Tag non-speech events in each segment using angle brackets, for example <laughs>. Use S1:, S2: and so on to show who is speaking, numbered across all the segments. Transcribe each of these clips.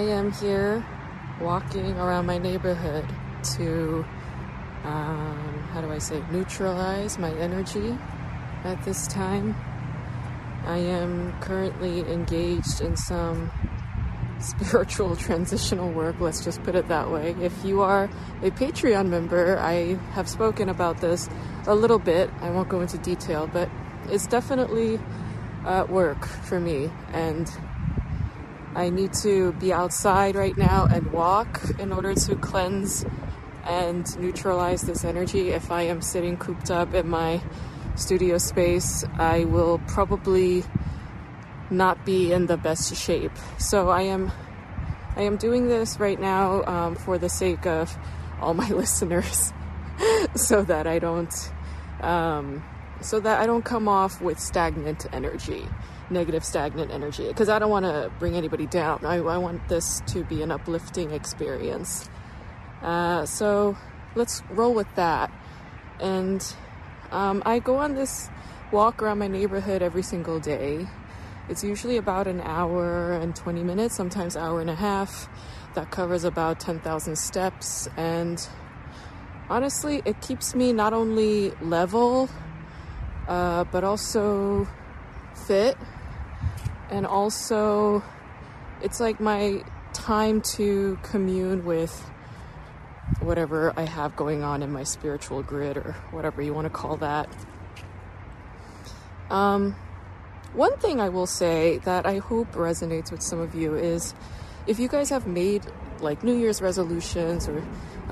S1: I am here walking around my neighborhood to, um, how do I say, neutralize my energy at this time. I am currently engaged in some <laughs> spiritual transitional work, let's just put it that way. If you are a Patreon member, I have spoken about this a little bit. I won't go into detail, but it's definitely uh, work for me. And I need to be outside right now and walk in order to cleanse and neutralize this energy. If I am sitting cooped up in my studio space, I will probably not be in the best shape. So I am I am doing this right now um, for the sake of all my <laughs> listeners, so that I don't um, so that I don't come off with stagnant energy, negative stagnant energy. Because I don't want to bring anybody down. I, I, want this to be an uplifting experience. Uh, so let's roll with that. And um, I go on this walk around my neighborhood every single day it's usually about an hour and 20 minutes, sometimes hour and a half. That covers about 10,000 steps and honestly, it keeps me not only level uh, but also fit and also it's like my time to commune with whatever I have going on in my spiritual grid or whatever you want to call that. Um, one thing I will say that I hope resonates with some of you is if you guys have made like New Year's resolutions or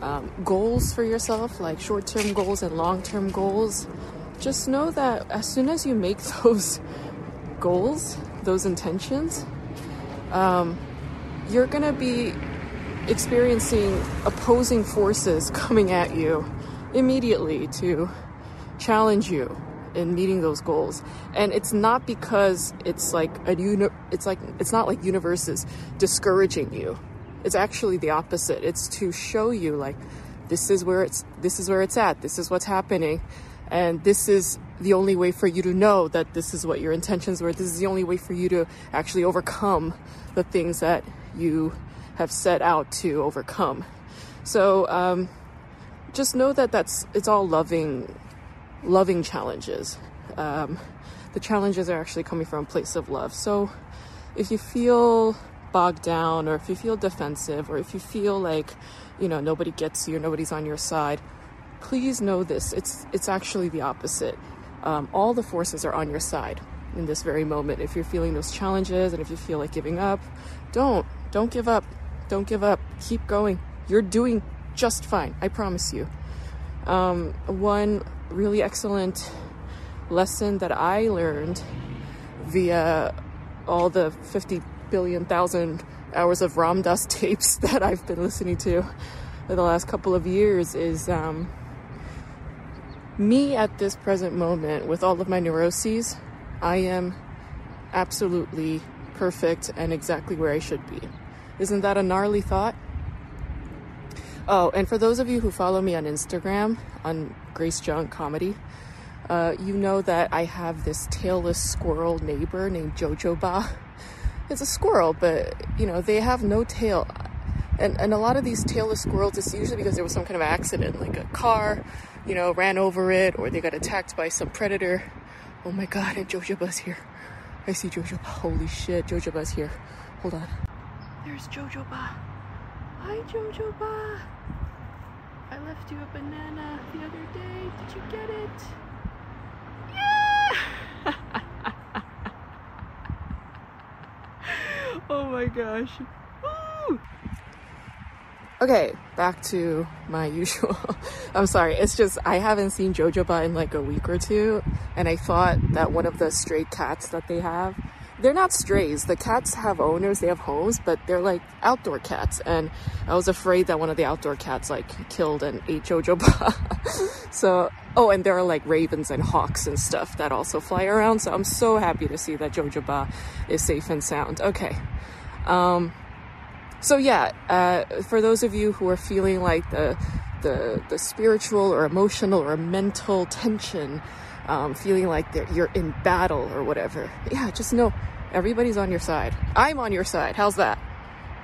S1: um, goals for yourself, like short term goals and long term goals, just know that as soon as you make <laughs> those goals, those intentions, um, you're gonna be experiencing opposing forces <laughs> coming at you immediately to challenge you in meeting those goals. And it's not because it's like a uni- it's like it's not like universe is discouraging you. It's actually the opposite. It's to show you like this is where it's this is where it's at. This is what's happening. And this is the only way for you to know that this is what your intentions were. This is the only way for you to actually overcome the things that you have set out to overcome. So um, just know that that's it's all loving loving challenges. Um, the challenges are actually coming from a place of love. So if you feel bogged down or if you feel defensive or if you feel like, you know, nobody gets you, nobody's on your side, please know this. It's, it's actually the opposite. Um, all the forces are on your side in this very moment. If you're feeling those challenges and if you feel like giving up, don't. Don't give up. Don't give up. Keep going. You're doing just fine. I promise you. Um, one really excellent lesson that I learned via all the 50 billion thousand hours of Ram Dass tapes <laughs> that I've been listening to in the last couple of years is um, me at this present moment with all of my neuroses. I am absolutely perfect and exactly where I should be. Isn't that a gnarly thought? Oh, and for those of you who follow me on Instagram, on Grace Jung Comedy, uh, you know that I have this tailless squirrel neighbor named Jojoba. It's a squirrel, but you know, they have no tail. And, and a lot of these tailless squirrels, it's usually because there was some kind of accident, like a car, you know, ran over it, or they got attacked by some predator. Oh my god, and Jojoba's here. I see Jojoba. Holy shit, Jojoba's here. Hold on. There's Jojoba. Hi, Jojoba. I left you a banana the other day. Did you get it? Yeah! <laughs> oh my gosh. Woo! Okay, back to my <laughs> usual. I'm sorry, it's just I haven't seen Jojoba in like a week or two, and I thought that one of the stray cats that they have they're not strays. The cats have owners, they have homes, but they're like outdoor cats. And I was afraid that one of the outdoor cats like killed and ate Jojoba. <laughs> so, oh, and there are like ravens and hawks and stuff that also fly around. So I'm so happy to see that Jojoba is safe and sound. Okay. Um, so yeah, uh, for those of you who are feeling like the, the, the spiritual or emotional or mental tension um, feeling like you're in battle or whatever. Yeah, just know everybody's on your side. I'm on your side. How's that?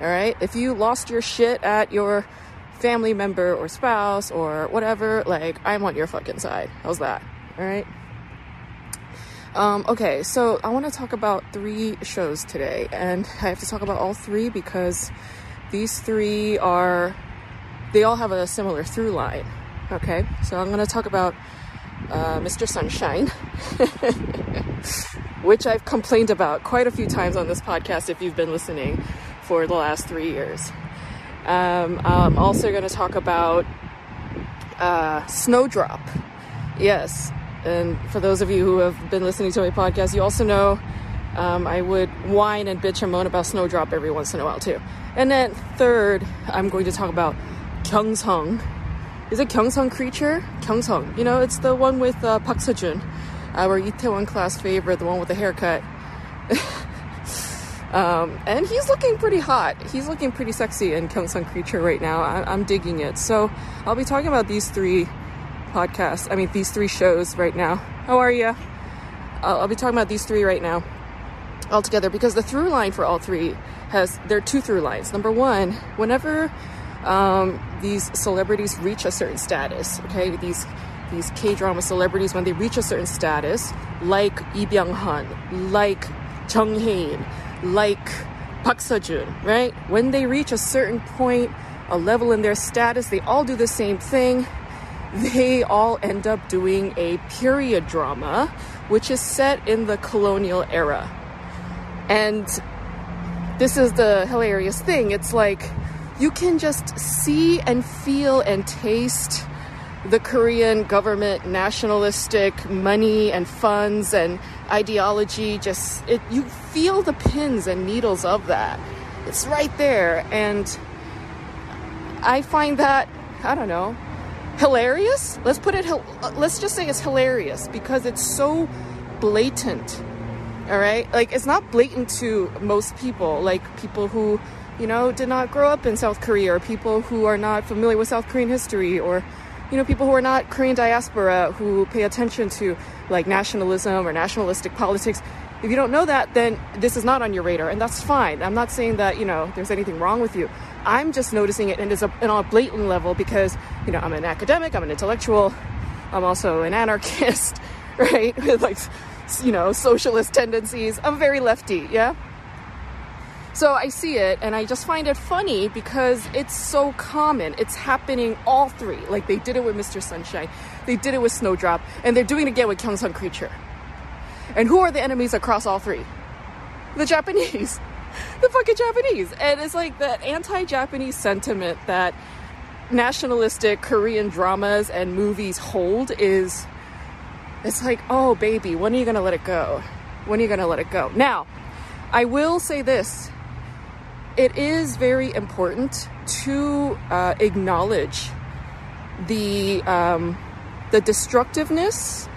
S1: All right? If you lost your shit at your family member or spouse or whatever, like, I'm on your fucking side. How's that? All right? Um, okay, so I want to talk about three shows today, and <laughs> I have to talk about all three because these three are, they all have a similar through line. Okay, so I'm going to talk about uh, Mr. Sunshine, <laughs> which I've complained about quite a few times on this podcast if you've been listening for the last three years. Um, I'm also going to talk about uh, Snowdrop. Yes, and for those of you who have been listening to my podcast, you also know um, I would whine and bitch and moan about Snowdrop every once in a while too. And then third, I'm going to talk about Gyeongseong. Is it Gyeongseong Creature? Gyeongseong. You know, it's the one with uh, Park Seo-joon, our Itaewon class favorite, the one with the haircut. <laughs> um, and he's looking pretty hot. He's looking pretty sexy in Gyeongseong Creature right now. I- I'm digging it. So I'll be talking about these three podcasts. I mean, these three shows right now. How are you? I'll, I'll be talking about these three right now all together because the through line for all three has there are two through lines. Number one, whenever um, these celebrities reach a certain status, okay, these these K drama celebrities when they reach a certain status, like Lee Byung Hun, like Jung Hae-in, like Park Seo-joon, right? When they reach a certain point, a level in their status, they all do the same thing. They all end up doing a period drama, which is set in the colonial era. And this is the hilarious thing. It's like you can just see and feel and taste the Korean government nationalistic money and funds and ideology just it you feel the pins and needles of that. It's right there and I find that I don't know hilarious. Let's put it uh, let's just say it's hilarious because it's so blatant all right? Like it's not blatant to most people like people who you know did not grow up in south korea or people who are not familiar with south korean history or you know people who are not korean diaspora who pay attention to like nationalism or nationalistic politics. If you don't know that then this is not on your radar and that's fine. I'm not saying that you know there's anything wrong with you i'm just noticing it and it's a, and on a blatant level because you know i'm an academic i'm an intellectual i'm also an anarchist <laughs> right with like you know, socialist tendencies. I'm very lefty, yeah? So I see it and I just find it funny because it's so common. It's happening all three. Like they did it with Mr. Sunshine, they did it with Snowdrop, and they're doing it again with Gyeongseong Creature. And who are the enemies across all three? The Japanese. The fucking Japanese. And it's like that anti Japanese sentiment that nationalistic Korean dramas and movies hold is it's like, oh, baby, when are you going to let it go? When are you going to let it go? Now, I will say this it is very important to uh, acknowledge the, um, the destructiveness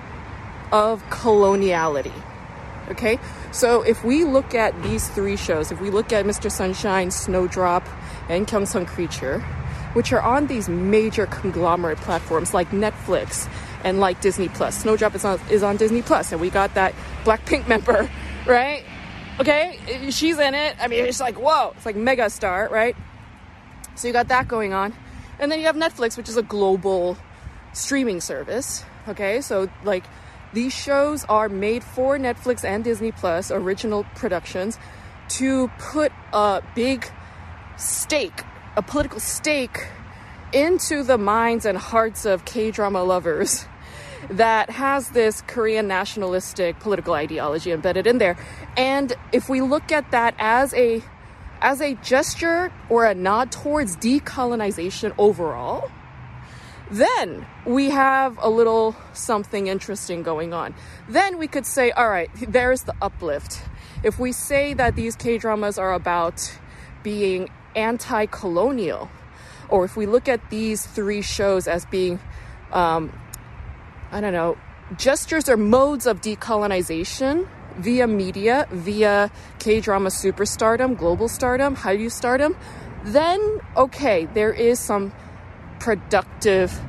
S1: of coloniality. Okay? So if we look at these three shows, if we look at Mr. Sunshine, Snowdrop, and Gyeongseong Creature, which are on these major conglomerate platforms like Netflix and like Disney Plus. Snowdrop is on is on Disney Plus, and we got that Blackpink member, <laughs> right? Okay, she's in it. I mean, it's like whoa, it's like mega star, right? So you got that going on, and then you have Netflix, which is a global streaming service. Okay, so like these shows are made for Netflix and Disney Plus original productions to put a big stake, a political stake into the minds and hearts of K drama lovers <laughs> that has this Korean nationalistic political ideology embedded in there. And if we look at that as a as a gesture or a nod towards decolonization overall, then we have a little something interesting going on. Then we could say, all right, there's the uplift. If we say that these K dramas are about being anti colonial, or if we look at these three shows as being, um, I don't know, gestures or modes of decolonization via media, via K drama superstardom, global stardom, how Do you stardom, then okay, there is some productive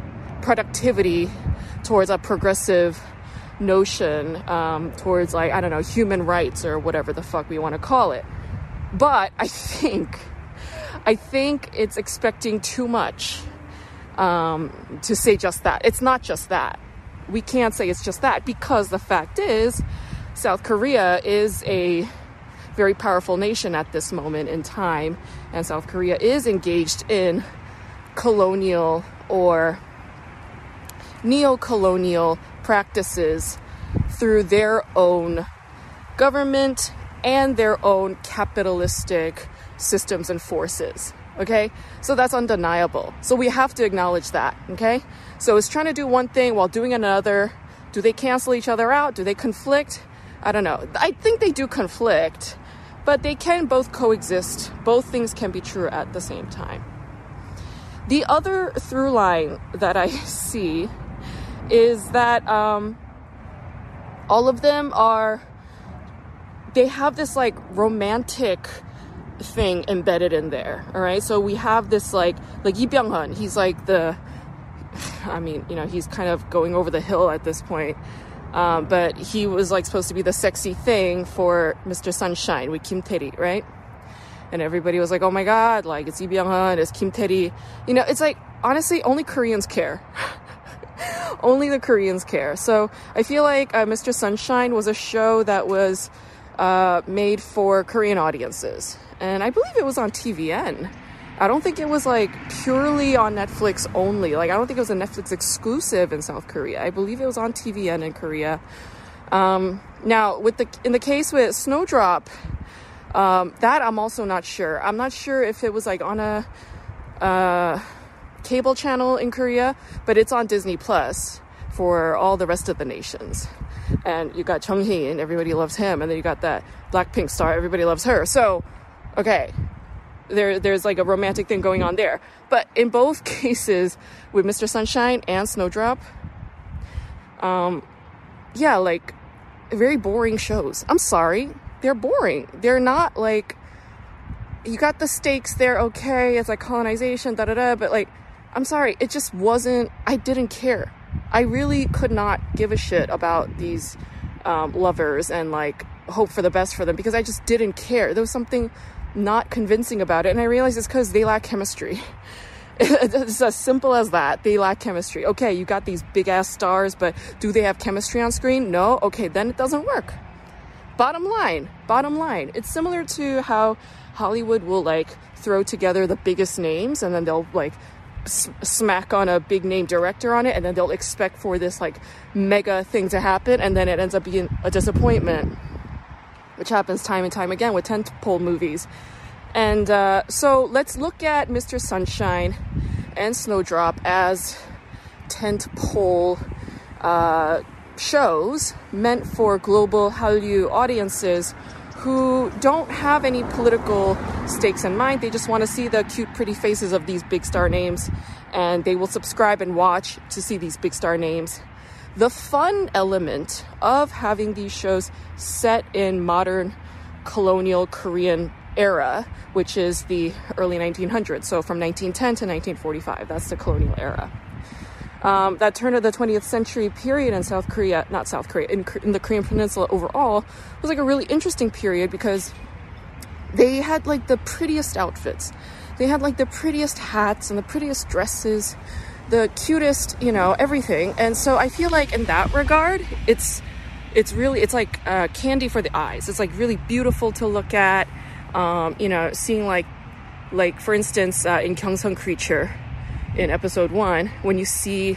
S1: productivity towards a progressive notion um, towards like I don't know human rights or whatever the fuck we want to call it. But I think I think it's expecting too much um, to say just that. It's not just that. We can't say it's just that because the fact is, South Korea is a very powerful nation at this moment in time, and South Korea is engaged in colonial or neo colonial practices through their own government and their own capitalistic systems and forces. Okay, so that's undeniable. So we have to acknowledge that. Okay, so it's trying to do one thing while doing another. Do they cancel each other out? Do they conflict? I don't know. I think they do conflict, but they can both coexist. Both things can be true at the same time. The other through line that I <laughs> see is that um, all of them are, they have this like romantic thing embedded in there. All right. So we have this like, like Lee Byung Hun, he's like the, <sighs> I mean, you know, he's kind of going over the hill at this point. Um, but he was like supposed to be the sexy thing for Mr. Sunshine with Kim Tae-ri, right? And everybody was like, "Oh my God!" Like it's Lee Byung Hun, it's Kim Tae-ri. You know, it's like honestly, only Koreans care. <laughs> only the Koreans care. So I feel like uh, Mr. Sunshine was a show that was uh, made for Korean audiences, and I believe it was on TVN. I don't think it was like purely on Netflix only. Like I don't think it was a Netflix exclusive in South Korea. I believe it was on TVN in Korea. Um, now, with the in the case with Snowdrop, um, that I'm also not sure. I'm not sure if it was like on a uh, cable channel in Korea, but it's on Disney Plus for all the rest of the nations. And you got Jung Hee, and everybody loves him, and then you got that Blackpink star, everybody loves her. So, okay, there there's like a romantic thing going on there. But in both <laughs> cases, with Mr. Sunshine and Snowdrop, um, yeah, like very boring shows. I'm sorry, they're boring. They're not like you got the stakes there, okay, it's like colonization, da da da, but like I'm sorry, it just wasn't I didn't care. I really could not give a shit about these um, lovers and like hope for the best for them because I just didn't care. There was something not convincing about it. And I realized it's because they lack chemistry. <laughs> it's as simple as that. They lack chemistry. Okay, you got these big ass stars, but do they have chemistry on screen? No? Okay, then it doesn't work. Bottom line, bottom line. It's similar to how Hollywood will like throw together the biggest names and then they'll like smack on a big name director on it and then they'll expect for this like mega thing to happen and then it ends up being a disappointment which happens time and time again with tentpole movies. And uh, so let's look at Mr. Sunshine and Snowdrop as tentpole uh, shows meant for global Hallyu audiences who don't have any political stakes in mind. They just want to see the cute, pretty faces of these big star names, and they will subscribe and watch to see these big star names the fun element of having these shows set in modern colonial Korean era, which is the early 1900s. So from 1910 to 1945, that's the colonial era. Um, that turn of the 20th century period in South Korea, not South Korea, in, in the Korean Peninsula overall, was like a really interesting period because they had like the prettiest outfits. They had like the prettiest hats and the prettiest dresses the cutest, you know, everything. And so I feel like in that regard, it's it's really it's like uh, candy for the eyes. It's like really beautiful to look at. Um, you know, seeing like like for instance uh, in Gyeongseong Creature in episode one, when you see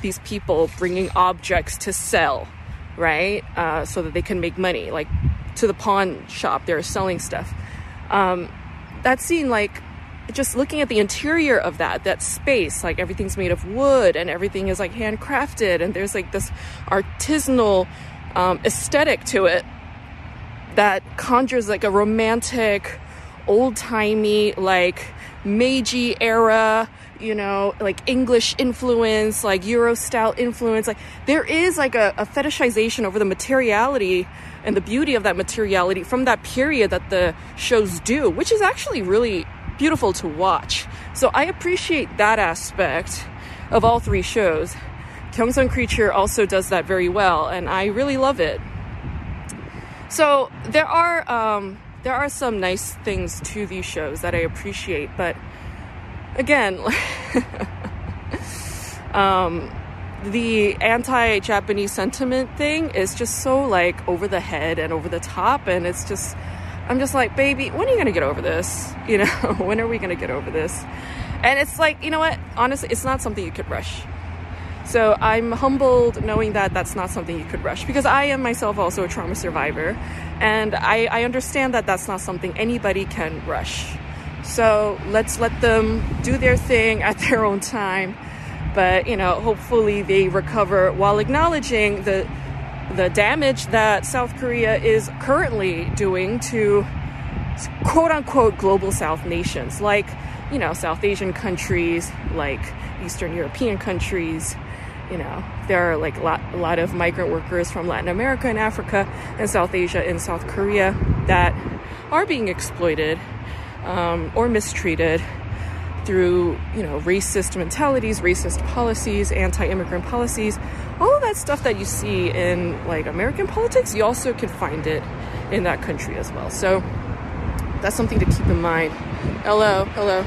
S1: these people bringing objects to sell, right, uh, so that they can make money, like to the pawn shop, they're selling stuff. Um, that scene, like just looking at the interior of that that space like everything's made of wood and everything is like handcrafted and there's like this artisanal um, aesthetic to it that conjures like a romantic old-timey like meiji era you know like english influence like euro style influence like there is like a, a fetishization over the materiality and the beauty of that materiality from that period that the shows do which is actually really beautiful to watch. So I appreciate that aspect of all three shows. Gyeongseong Creature also does that very well, and I really love it. So there are um, there are some nice things to these shows that I appreciate, but again, <laughs> um, the anti Japanese sentiment thing is just so like over the head and over the top, and it's just, I'm just like, baby, when are you gonna get over this? <laughs> You know, <laughs> when are we gonna get over this? And it's like, you know what? Honestly, it's not something you could rush. So I'm humbled knowing that that's not something you could rush because I am myself also a trauma survivor. And I, I understand that that's not something anybody can rush. So let's let them do their thing at their own time. But, you know, hopefully they recover while acknowledging the, the damage that South Korea is currently doing to quote unquote global South nations like, you know, South Asian countries, like Eastern European countries, you know, there are like a lot, a lot of migrant workers from Latin America and Africa and South Asia and South Korea that are being exploited um, or mistreated through, you know, racist mentalities, racist policies, anti-immigrant policies, all of that stuff that you see in like American politics, you also can find it in that country as well. So that's something to keep in mind. Hello, hello.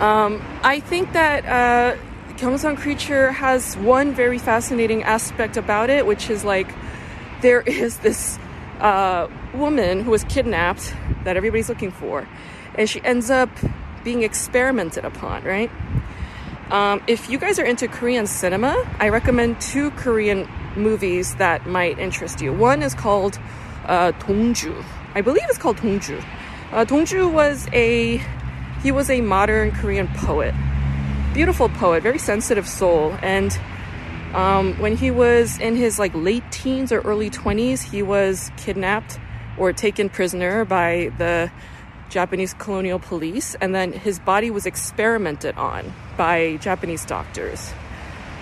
S1: Um, I think that uh, Gyeongseong Creature has one very fascinating aspect about it, which is like there is this uh, woman who was kidnapped that everybody's looking for, and she ends up being experimented upon, right? Um, if you guys are into Korean cinema, I recommend two Korean movies that might interest you. One is called uh, Dongju. I believe it's called Dongju. Uh, Dongju was a he was a modern Korean poet beautiful poet, very sensitive soul. And um, when he was in his like late teens or early 20s, he was kidnapped or taken prisoner by the Japanese colonial police, and then his body was experimented on by Japanese doctors.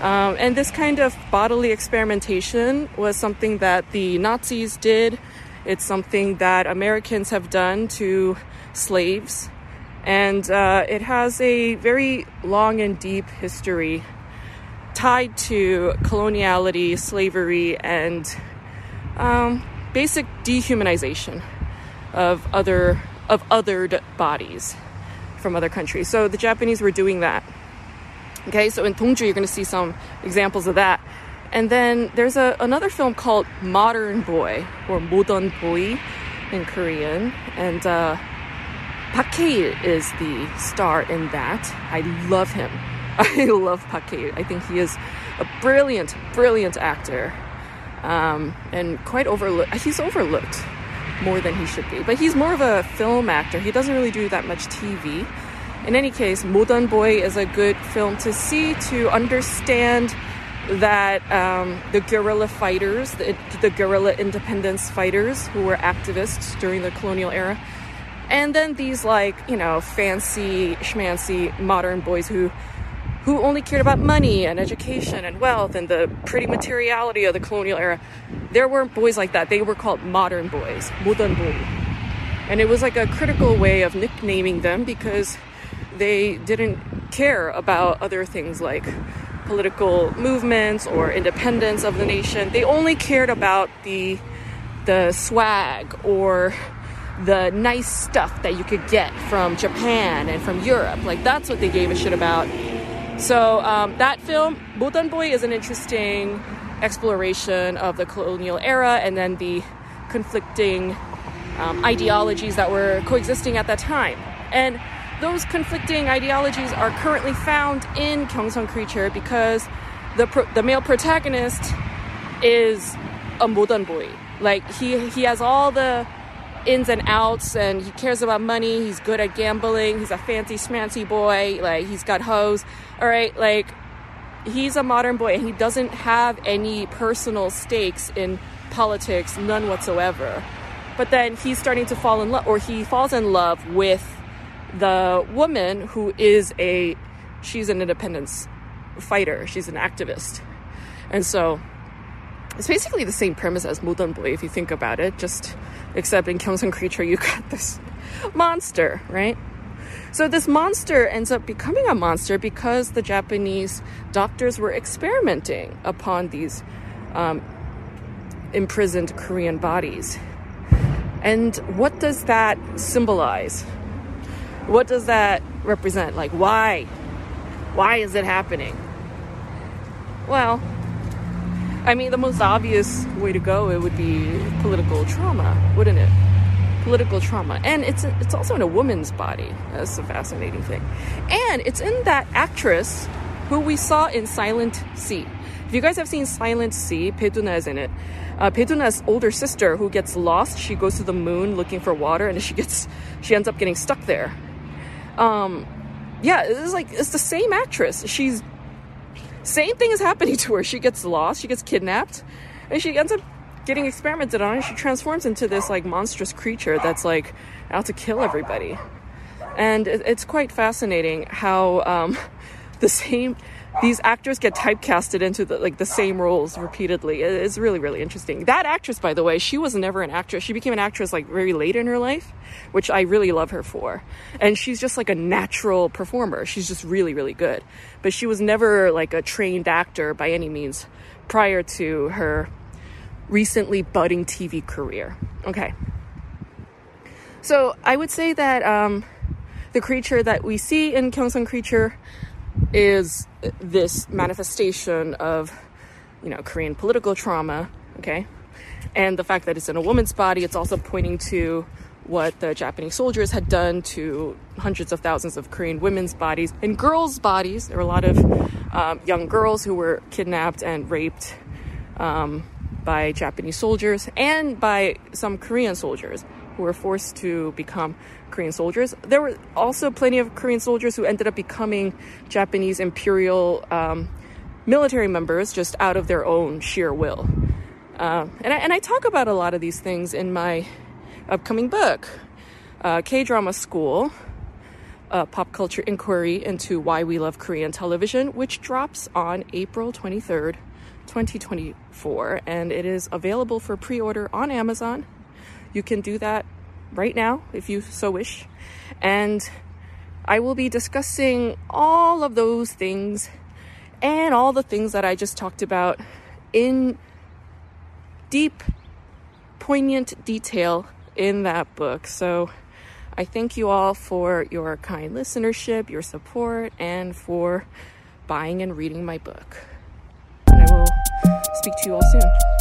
S1: Um, and this kind of bodily experimentation was something that the Nazis did. It's something that Americans have done to slaves and uh, it has a very long and deep history tied to coloniality, slavery, and um, basic dehumanization of other of othered bodies from other countries. So the Japanese were doing that. Okay, so in Dongju you're going to see some examples of that. And then there's a, another film called Modern Boy or Modern Boy in Korean, and uh, Park is the star in that. I love him. <laughs> I love Park. I think he is a brilliant, brilliant actor, um, and quite overlooked. He's overlooked more than he should be, but he's more of a film actor. He doesn't really do that much TV. In any case, Modern Boy is a good film to see to understand that um, the guerrilla fighters, the, the guerrilla independence fighters who were activists during the colonial era, and then these like you know fancy schmancy modern boys who who only cared about money and education and wealth and the pretty materiality of the colonial era there weren't boys like that they were called modern boys modern boy and it was like a critical way of nicknaming them because they didn't care about other things like political movements or independence of the nation they only cared about the the swag or the nice stuff that you could get from Japan and from Europe. Like that's what they gave a shit about. So um, that film, Modern Boy, is an interesting exploration of the colonial era and then the conflicting um, ideologies that were coexisting at that time. And those conflicting ideologies are currently found in Gyeongseong Creature because the pro- the male protagonist is a modern boy. Like he he has all the ins and outs and he cares about money. He's good at gambling. He's a fancy smancy boy. Like he's got hoes. All right, like he's a modern boy and he doesn't have any personal stakes in politics, none whatsoever. But then he's starting to fall in love, or he falls in love with the woman who is a, she's an independence fighter, she's an activist. And so it's basically the same premise as Modern Boy if you think about it, just except in Gyeongseong Creature you got <laughs> this monster, right? So this monster ends up becoming a monster because the Japanese doctors were experimenting upon these um, imprisoned Korean bodies. And what does that symbolize? What does that represent? Like, why? Why is it happening? Well, I mean, the most obvious way to go it would be political trauma, wouldn't it? Political trauma, and it's it's also in a woman's body. That's a fascinating thing, and it's in that actress who we saw in Silent Sea. If you guys have seen Silent Sea, Bae is in it. Uh, Bae older sister who gets lost, she goes to the moon looking for water, and she gets she ends up getting stuck there. Um, yeah, it's like it's the same actress. She's same thing is happening <laughs> to her. She gets lost, she gets kidnapped, and she ends up getting experimented on. And she transforms into this like monstrous creature that's like out to kill everybody. And it's quite fascinating how um, <laughs> the same these actors get typecasted into the, like the same roles repeatedly. It's really really interesting. That actress, by the way, she was never an actress. She became an actress like very late in her life, which I really love her for. And she's just like a natural performer. She's just really really good. But she was never like a trained actor by any means prior to her recently budding TV career. Okay. So I would say that um, the creature that we see in Gyeongseong Creature is this manifestation of, you know, Korean political trauma, okay? And the fact that it's in a woman's body, it's also pointing to what the Japanese soldiers had done to hundreds of thousands of Korean women's bodies and girls' bodies. There were a lot of um, young girls who were kidnapped and raped um, by Japanese soldiers and by some Korean soldiers who were forced to become Korean soldiers. There were also plenty of Korean soldiers who ended up becoming Japanese imperial um, military members just out of their own sheer will. Uh, and, I, and I talk about a lot of these things in my upcoming book, uh, K Drama School. A pop culture inquiry into why we love Korean television, which drops on April 23rd, 2024, and it is available for pre order on Amazon you can do that right now if you so wish. And I will be discussing all of those things and all the things that I just talked about in deep, poignant detail in that book. So I thank you all for your kind listenership, your support, and for buying and reading my book. And I will speak to you all soon.